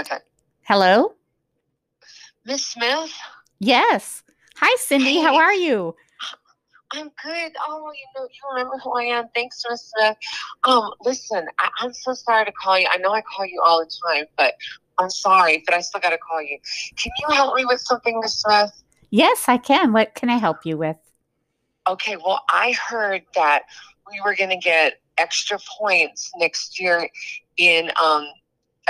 Okay. Hello? Miss Smith, Yes. Hi, Cindy. How are you? I'm good. Oh, you know, you remember who I am. Thanks, Miss Smith. Um, listen, I, I'm so sorry to call you. I know I call you all the time, but I'm sorry, but I still got to call you. Can you help me with something, Miss Smith? Yes, I can. What can I help you with? Okay, well, I heard that we were going to get extra points next year in um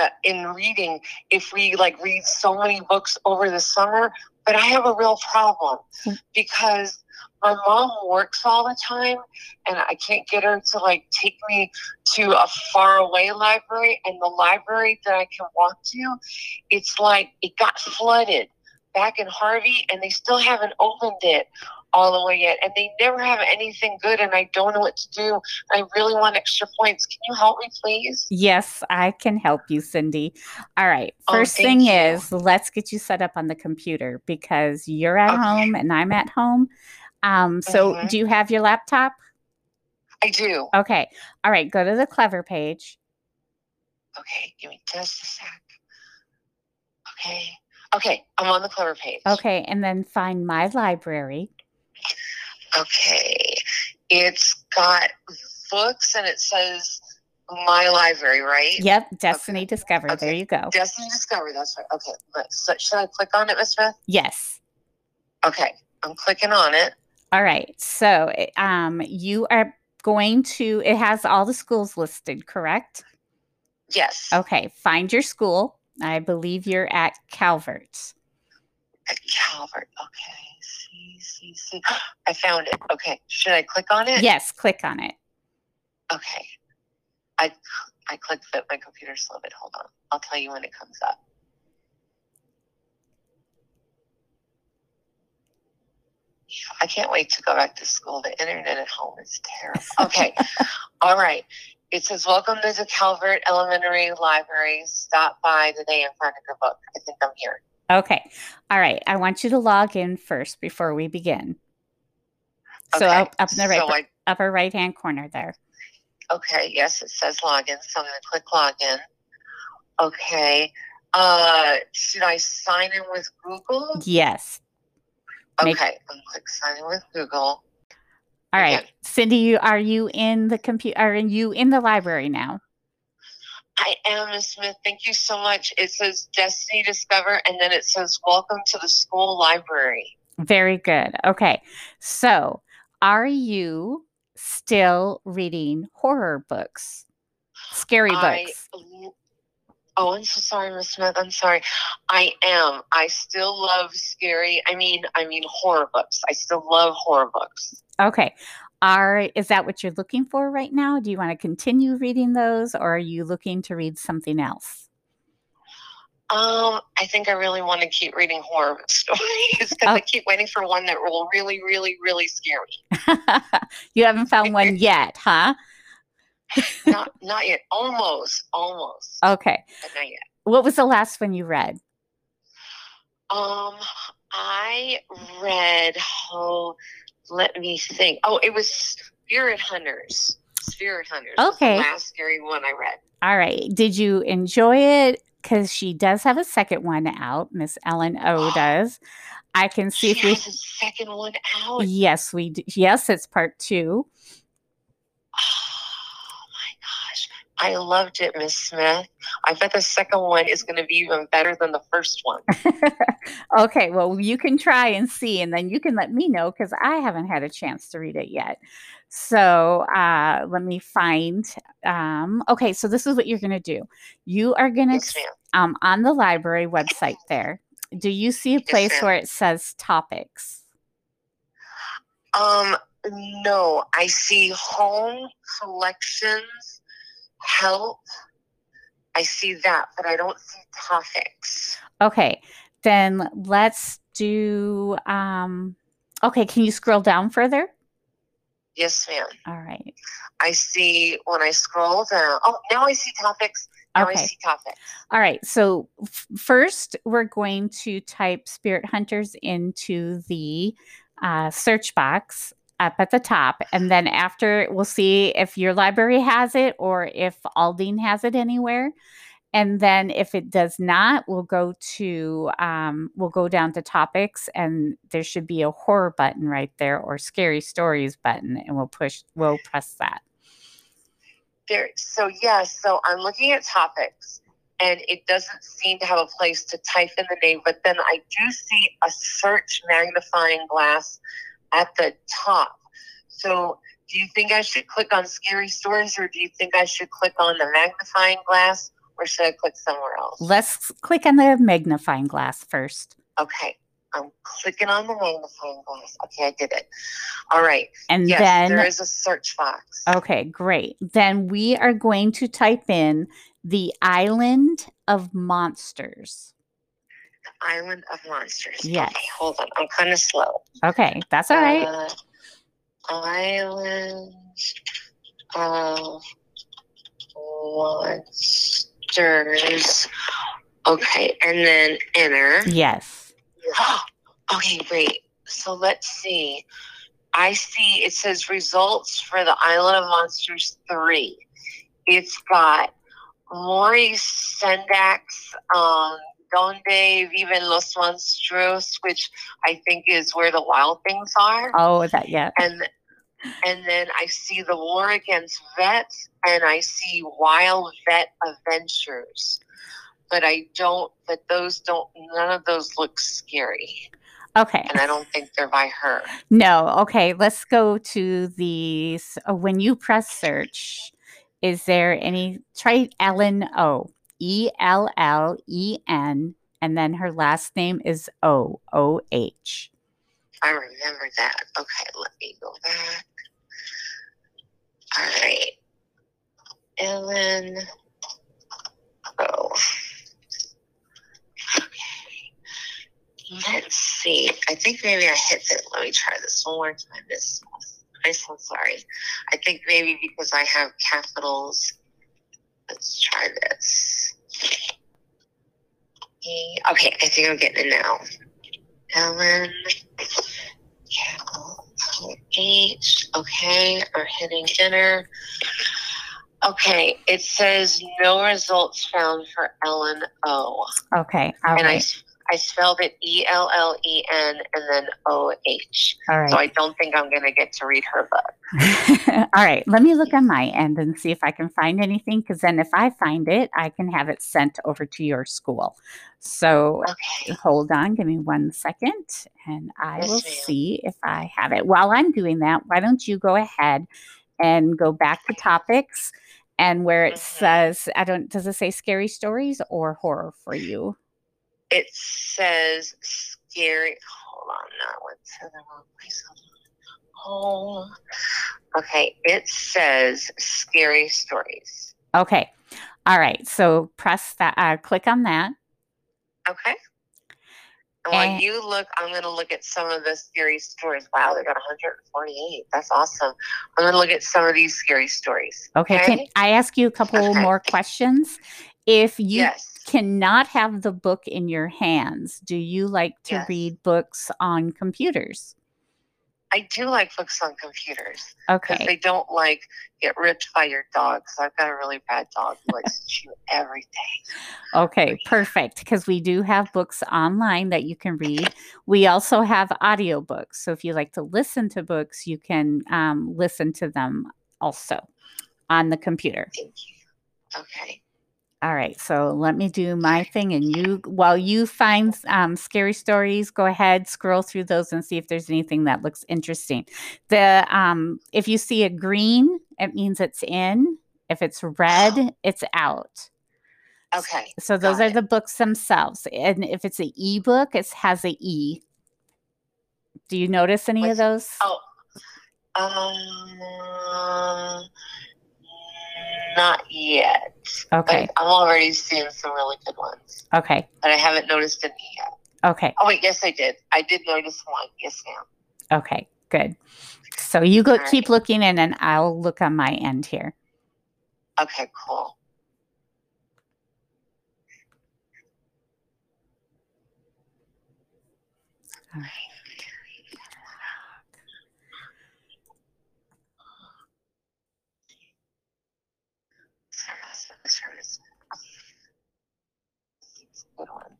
uh, in reading if we like read so many books over the summer. But I have a real problem Hmm. because my mom works all the time, and I can't get her to like take me to a far away library. And the library that I can walk to, it's like it got flooded back in Harvey, and they still haven't opened it all the way yet, and they never have anything good, and I don't know what to do. I really want extra points. Can you help me, please? Yes, I can help you, Cindy. All right. Oh, First thank thing you. is, let's get you set up on the computer because you're at Okay. home and I'm at home. Um, so, Mhm. do you have your laptop? I do. Okay. All right. Go to the Clever page. Okay, give me just a sec. Okay. Okay, I'm on the clever page. Okay. And then find My Library. Okay. It's got books and it says my library, right? Yep. Destiny Discover. There you go. Destiny Discovery, that's right. Okay. So, should I click on it, Miss Smith? Yes. Okay. I'm clicking on it. All right. So, um, you are going to, it has all the schools listed, correct? Yes. Okay. Find your school. I believe you're at Calvert. At Calvert. Okay. I found it. Okay. Should I click on it? Yes. Click on it. Okay. I I clicked that my computer's slow bit. Hold on. I'll tell you when it comes up. I can't wait to go back to school. The internet at home is terrible. Okay. All right. It says, Welcome to the Calvert Elementary Library. Stop by today and find a good book. I think I'm here. Okay. All right. I want you to log in first before we begin. So up, up in the right, So I, upper right hand corner there. okay, yes, it says login. So I'm going to click login. Okay. Uh, should I sign in with Google? Yes. Make- Okay, I'm click sign in with Google. All right. Okay. Cindy, you are you in the computer? Are you in the library now? I am Miss Smith. Thank you so much. It says Destiny Discover, and then it says Welcome to the school library. Very good. Okay. So, are you still reading horror books? Scary I, books? oh, I'm so sorry, Miss Smith. I'm sorry. I am. I still love scary. I mean, I mean horror books. I still love horror books. Okay. Are is that what you're looking for right now? Do you want to continue reading those or are you looking to read something else? Um, I think I really want to keep reading horror stories because Oh. I keep waiting for one that will really, really, really scare me. you haven't found one yet, huh? Not, not yet. Almost, almost, Okay. but not yet. What was the last one you read? Um, I read. Oh, let me think. Oh, it was Spirit Hunters. Spirit Hunters. Okay. the last scary one I read. All right. Did you enjoy it? Because she does have a second one out. Miss Ellen O does. I can see She if we. has a second one out. Yes, we. Do. Yes, it's part two. Oh my gosh, I loved it, Miss Smith. I bet the second one is going to be even better than the first one. okay. Well, you can try and see, and then you can let me know because I haven't had a chance to read it yet. So uh, let me find. Um, okay, so this is what you're going to do. You are going to Yes, um, on the library website there. Do you see a place ma'am. where it says topics? Um, no, I see home collections, help. I see that, but I don't see topics. Okay, then let's do. Um, okay, can you scroll down further? Yes, ma'am. All right. I see when I scroll down. Oh, now I see topics. Now I Okay. see topics. All right. So f- first, we're going to type Spirit Hunters into the uh, search box up at the top, and then after we'll see if your library has it or if Aldine has it anywhere. And then if it does not, we'll go to um, we'll go down to topics, and there should be a horror button right there or scary stories button, and we'll push we'll press that. There. So yes. So I'm looking at topics, and it doesn't seem to have a place to type in the name. But then I do see a search magnifying glass at the top. So do you think I should click on scary stories, or do you think I should click on the magnifying glass? or should I click somewhere else? Let's click on the magnifying glass first. Okay. I'm clicking on the magnifying glass. Okay, I did it. All right. And yes, then there is a search box. Okay, great. Then we are going to type in the island of monsters. Island of monsters. Yes. Okay, hold on. I'm kind of slow. Okay, that's all right. Uh, island of monsters. Okay, and then enter. yes. okay, wait. So let's see. I see it says results for the Island of Monsters 3. It's got Maurice Sendak's um, Donde Viven Los Monstruos, which I think is where the wild things are. Oh, is that yeah. And and then I see the war against vets and I see wild vet adventures. But I don't but those don't none of those look scary. Okay. And I don't think they're by her. No. Okay. Let's go to the uh, when you press search. Is there any try Ellen O E L L E N and then her last name is O O H. I remember that. Okay, let me go back. All right. Ellen. Oh. Okay. Let's see. I think maybe I hit it. Let me try this one more time. This I'm so sorry. I think maybe because I have capitals. Let's try this. Okay, I think I'm getting it now. Ellen. H. Okay, we're hitting enter. Okay, it says no results found for Ellen O. Okay. All and right. I spelled it E L L E N and then O H. All right. So I don't think I'm going to get to read her book. All right, let me look on my end and see if I can find anything because then if I find it, I can have it sent over to your school. So Okay. hold on, give me one second and I Yes, will ma'am. see if I have it. While I'm doing that, why don't you go ahead and go back to topics and where it Mhm. says, I don't, does it say scary stories or horror for you? It says scary. Hold on, now I went to the wrong place. Hold on. Oh. Okay, it says scary stories. Okay. All right. So press that, uh, click on that. Okay. And while And- you look, I'm going to look at some of the scary stories. Wow, they got 148. That's awesome. I'm going to look at some of these scary stories. Okay. Can I ask you a couple Okay. more questions? If you yes. cannot have the book in your hands, do you like to Yes. read books on computers? I do like books on computers because Okay. they don't like get ripped by your dog. So I've got a really bad dog who likes to chew everything. Okay, perfect. Because we do have books online that you can read. We also have audiobooks. So if you like to listen to books, you can um, listen to them also on the computer. Thank you. Okay. All right, so let me do my thing, and you, while you find um, scary stories, go ahead, scroll through those, and see if there's anything that looks interesting. The um, if you see a green, it means it's in. If it's red, it's out. Okay. So those are it. the books themselves, and if it's an ebook, it has a e. Do you notice any of those? Oh. Um, not yet. okay, I'm already seeing some really good ones. okay, But I haven't noticed any yet. okay, Oh, wait. Yes, I did. I did notice one. Yes, ma'am. okay. Good. So you go right. keep looking, and then I'll look on my end here. Okay, cool. All right. Service, service. That's a good one.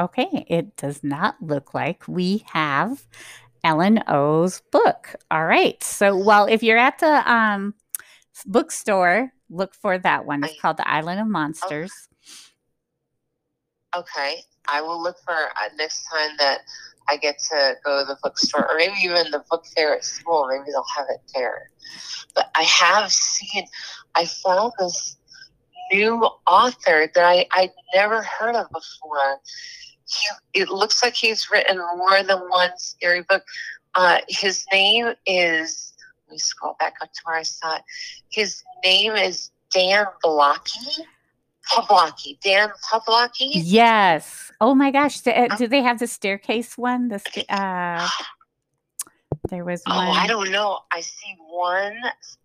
Okay, it does not look like we have Ellen Oh's book. All right. So, well, if you're at the um, bookstore, look for that one. It's I- called The Island of Monsters. Okay, I will look for uh, next time that I get to go to the bookstore, or maybe even the book fair at school. Maybe they'll have it there. But I have seen, I found this new author that I I'd never heard of before. He, it looks like he's written more than one scary book. Uh, his name is. Let me scroll back up to where I saw it. His name is Dan Poblocki. Pavlaki. Dan Poblocki. Yes. Oh my gosh. Do, uh, do they have the staircase one? The sta- uh, there was Oh, one. I don't know. I see one.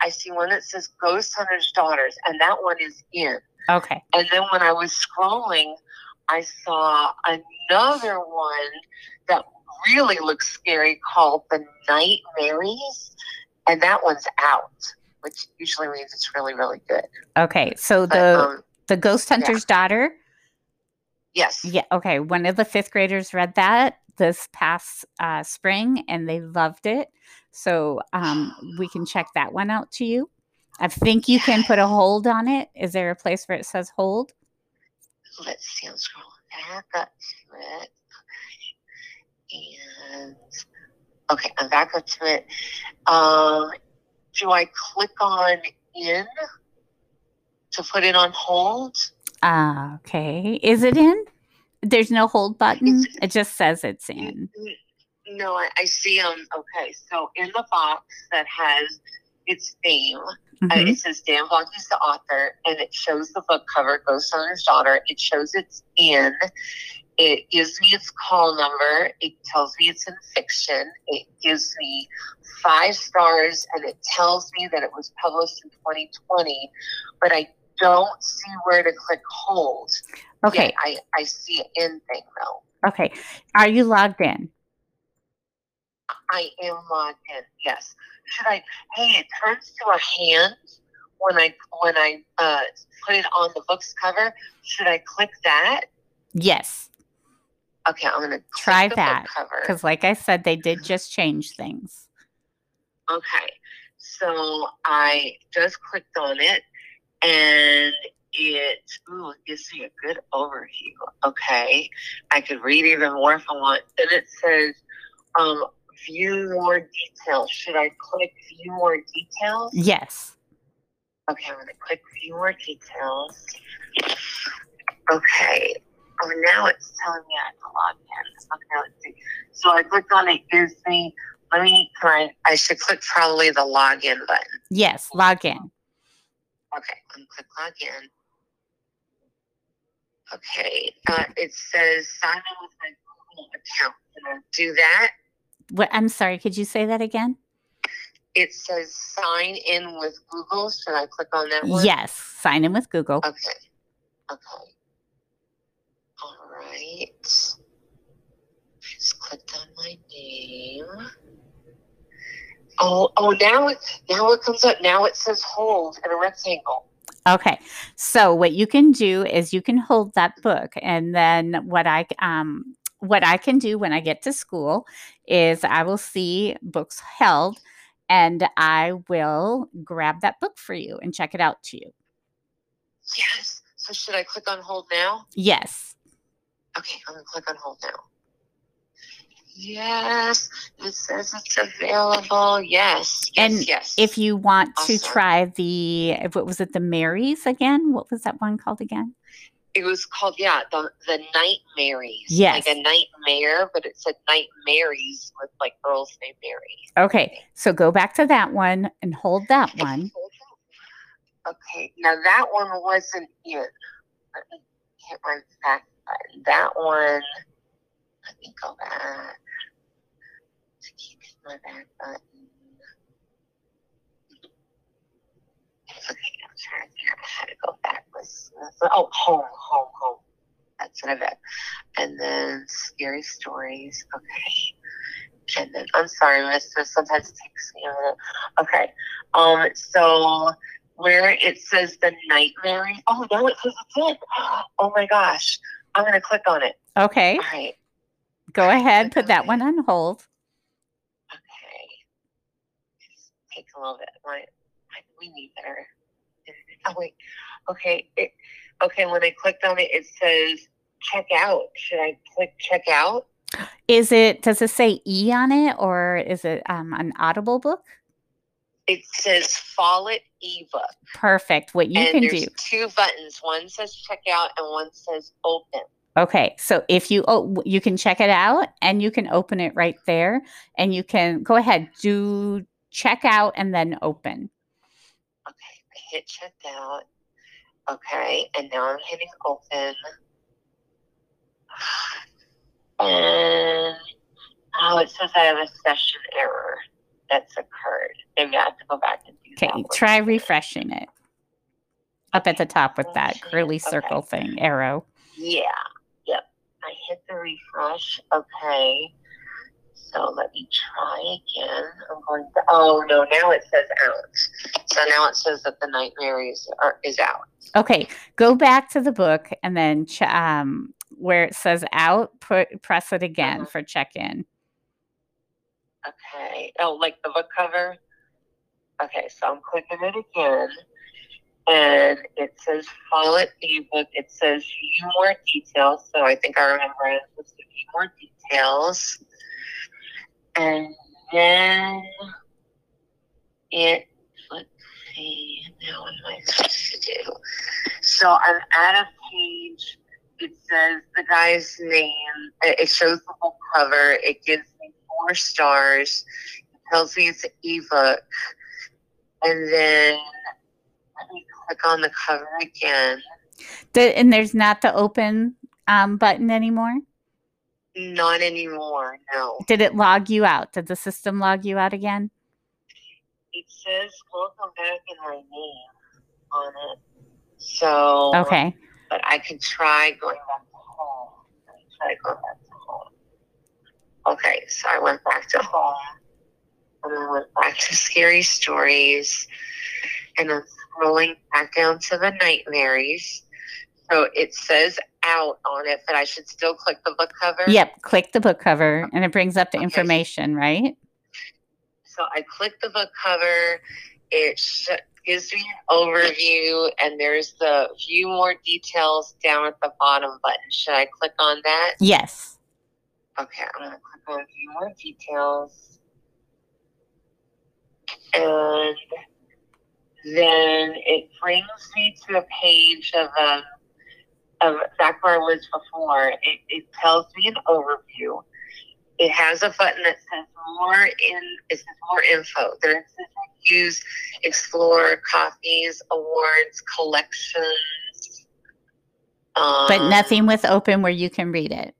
I see one that says Ghost Hunter's Daughters, and that one is in. Okay. And then when I was scrolling, I saw another one that really looks scary called The Night Marys, and that one's out, which usually means it's really, really good. Okay. So But, the um, the ghost hunter's daughter. yes. Yeah. Okay. One of the fifth graders read that this past uh, spring, and they loved it. So um, we can check that one out to you. I think you can put a hold on it. Is there a place where it says hold? let's see, I'm scrolling back up to it. And okay, I'm back up to it. Um, do I click on in to put it on hold? Uh, okay. Is it in? There's no hold button. It's- It just says it's in. No, I, I see um okay, so in the box that has its name, uh, Mhm. it says Dan Poblocki's the author, and it shows the book cover, Ghost Hunter's Daughter. It shows it's in. It gives me its call number. It tells me it's in fiction. It gives me five stars, and it tells me that it was published in 2020. But I don't see where to click hold. Okay. Yet I, I see an in thing though. Okay. Are you logged in? I am logged in. Yes. Should I? Hey, it turns to a hand when I when I uh, put it on the book's cover. Should I click that? Yes. Okay, I'm gonna Try that. Because, like I said, they did just change things. Okay, so I just clicked on it, and it ooh, it gives me a good overview. Okay, I could read even more if I want. Then it says, um, view more details. Should I click view more details? Yes. Okay, I'm gonna click view more details. Okay. Oh, now it's telling me I have to log in. Okay, let's see. So I clicked on it. Gives me. Let me. Can I? I should click probably the login button. Yes. Log in. Okay, click login. Okay. Uh, it says sign in with my Google account. Can I do that? What? I'm sorry. Could you say that again? It says sign in with Google. Should I click on that one? Yes. Sign in with Google. Okay. Okay. All right. Just clicked on my name. Oh, oh! Now it now it comes up. Now it says hold in a rectangle. Okay. So what you can do is you can hold that book and then what I um what I can do when I get to school is I will see books held and I will grab that book for you and check it out to you. Yes. So should I click on hold now? Yes. Okay, I'm gonna click on hold now. Yes, it says it's available. Yes, yes, And yes. If you want to try the what was it the Marys again? What was that one called again? it was called, yeah, the the Night Marys. Yes. like a nightmare, but it said Night Marys with like girls named Mary. Okay. So go back to that one and hold that one. Okay, now that one wasn't it. Let me hit my back button. That one, let me go back. To keep my back button. Okay, I'm trying to figure to go backwards. Oh, home, home, home. That's an event. And then scary stories. Okay. And then I'm sorry, Mister. Sometimes it takes me a minute. Okay. Um, so where it says the nightmare. Oh, no, it says it's in. Oh my gosh. I'm to click on it. Okay. All right. Go ahead. Put that one on hold. Okay. Just take a little bit. My, we need better. Oh, wait. Okay. It, okay. When I clicked on it, it says check out. Should I click check out? Is it, does it say E on it or is it um, an audible book? It says Follett ebook. Perfect. What you and can there's do. two buttons. One says check out and one says open. Okay, so if you oh, you can check it out and you can open it right there, and you can go ahead do check out and then open. Okay, I hit check out. Okay, and now I'm hitting open. And oh, it says I have a session error that's occurred. Maybe I have to go back and do Okay, try refreshing it up at the top with that curly okay. circle thing arrow. Yeah, yep. I hit the refresh. Okay. So let me try again. I'm going to, oh no, now it says out. So now it says that the nightmare is, are, is out. Okay, go back to the book and then ch- um, where it says out, put press it again Uh-huh. for check in. Okay. Oh, like the book cover? Okay, so I'm clicking it again. And it says Follett ebook. It says view more details. So I think I remember it was to view more details. And then it, let's see, now what am I supposed to do? So I'm at a page. It says the guy's name. It shows the book cover. It gives me four stars. It tells me it's an ebook. And then let me click on the cover again. The, and there's not the open um, button anymore. Not anymore, no. Did it log you out? Did the system log you out again? It says welcome back in my name on it. So Okay. but I could try going back to home. Try going back to home. Okay, so I went back to home and I went back to scary stories and I'm scrolling back down to the nightmares. So it says out on it, but I should still click the book cover. Yep. Click the book cover and it brings up the Okay. information, right? So I click the book cover. It sh- gives me an overview, and there's the view more details down at the bottom button. Should I click on that? Yes. Okay, I'm gonna click on view more details. And then it brings me to a page of um of back where I was before. It, it tells me an overview. It has a button that says more in it says more info. There it use, explore, copies, awards, collections. Um, But nothing with open where you can read it.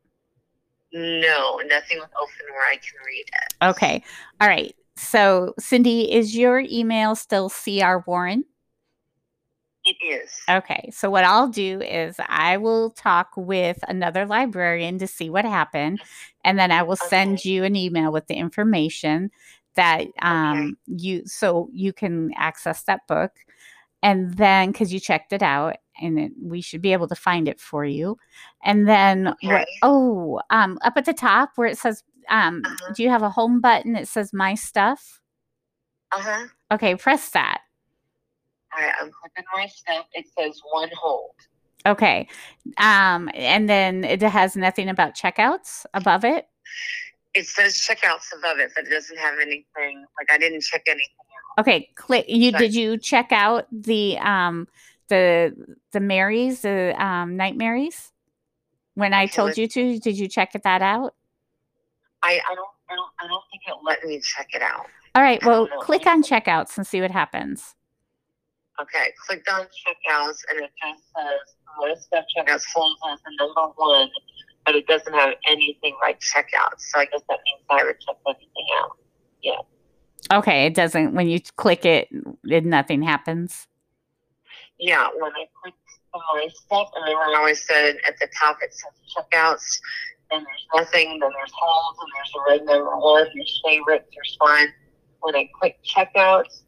no, nothing with open where I can read it. Okay. All right. So, Cindy, is your email still CR Warren? It is. Okay. So, what I'll do is I will talk with another librarian to see what happened. And then I will send you an email with the information that um, you, so you can access that book. And then, because you checked it out, and it, we should be able to find it for you. And then, Okay. oh, um, up at the top where it says, um, Uh-huh. do you have a home button that says My Stuff? Uh huh. Okay, press that. All right, I'm clicking my stuff. It says one hold. Okay. Um, and then it has nothing about checkouts above it. It says checkouts above it, but it doesn't have anything. Like I didn't check anything. Okay, click you Sorry. did you check out the um the the Marys, the um Nightmarys? When I Okay, told let's- you to, did you check that out? I, I don't I don't I don't think it let me check it out. All right, well, click on checkouts and see what happens. Okay, I clicked on checkouts and it just says most stuff checkouts holds as the number one, but it doesn't have anything like checkouts. So I guess that means I would check everything out. Yeah. Okay, it doesn't when you click it, it nothing happens. Yeah, when I clicked on my stuff, and then when I always said at the top it says checkouts, and there's nothing, then there's holds, and there's a red number one, there's favorites, there's fun. When I click checkouts,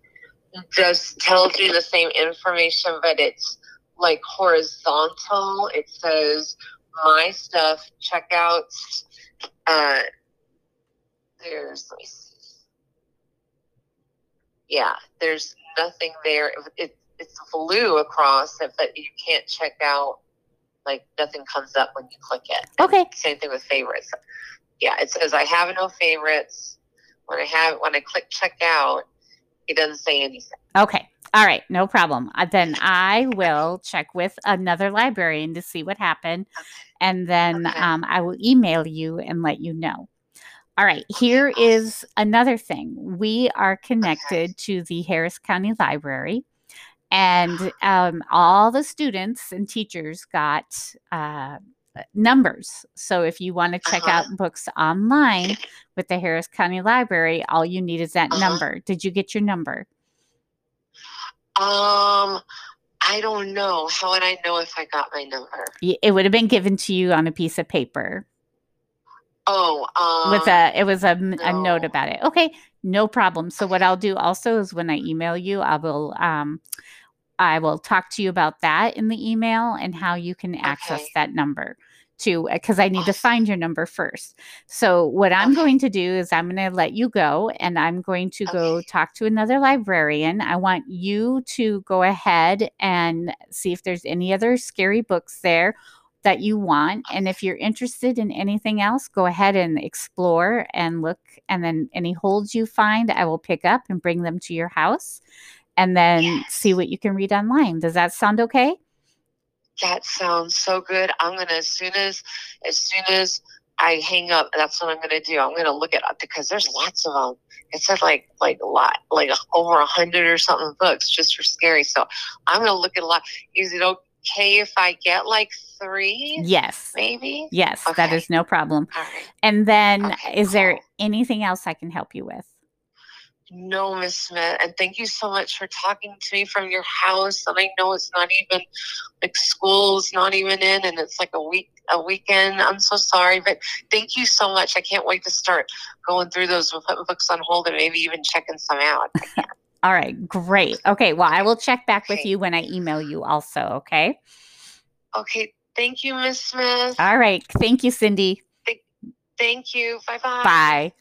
just tells you the same information, but it's like horizontal. It says my stuff, checkouts. Uh, there's, let me see. Yeah, there's nothing there. It, it's blue across it, but you can't check out. Like nothing comes up when you click it. Okay. Same thing with favorites. Yeah, it says I have no favorites. When I have when I click check out, it doesn't say anything. Okay. All right. No problem. Uh, then I will check with another librarian to see what happened. And then Okay. um, I will email you and let you know. All right. Here is another thing. We are connected to the Harris County Library, and um, all the students and teachers got uh, numbers. So if you want to check Uh-huh. out books online with the Harris County Library, all you need is that Uh-huh. number. Did you get your number? Um, I don't know. How would I know if I got my number? It would have been given to you on a piece of paper Oh, um, with a it was a note about it. Okay, no problem. So what I'll do also is when I email you, I will um I will talk to you about that in the email and how you can access Okay. that number to uh, because I need to find your number first. So what I'm Okay. going to do is I'm going to let you go and I'm going to go talk to another librarian. I want you to go ahead and see if there's any other scary books there that you want and if you're interested in anything else go ahead and explore and look and then any holds you find I will pick up and bring them to your house and then see what you can read online. Does that sound okay? That sounds so good. I'm gonna as soon as as soon as I hang up, that's what I'm gonna do. I'm gonna look it up because there's lots of them. It said like like a lot, like over a hundred or something books just for scary. So I'm gonna look at a lot. Is it okay if I get like three, Yes. maybe? Yes, that Okay. is no problem. All right. And then Okay, is there anything else I can help you with? No, Miss Smith, and thank you so much for talking to me from your house. And I know it's not even like school's not even in, and it's like a week a weekend. I'm so sorry, but thank you so much. I can't wait to start going through those and putting books on hold, and maybe even checking some out. All right, great. Okay, well, I will check back with you when I email you also, okay? Okay, thank you, Miss Smith. All right. Thank you, Cindy. Thank you. Bye bye. Bye.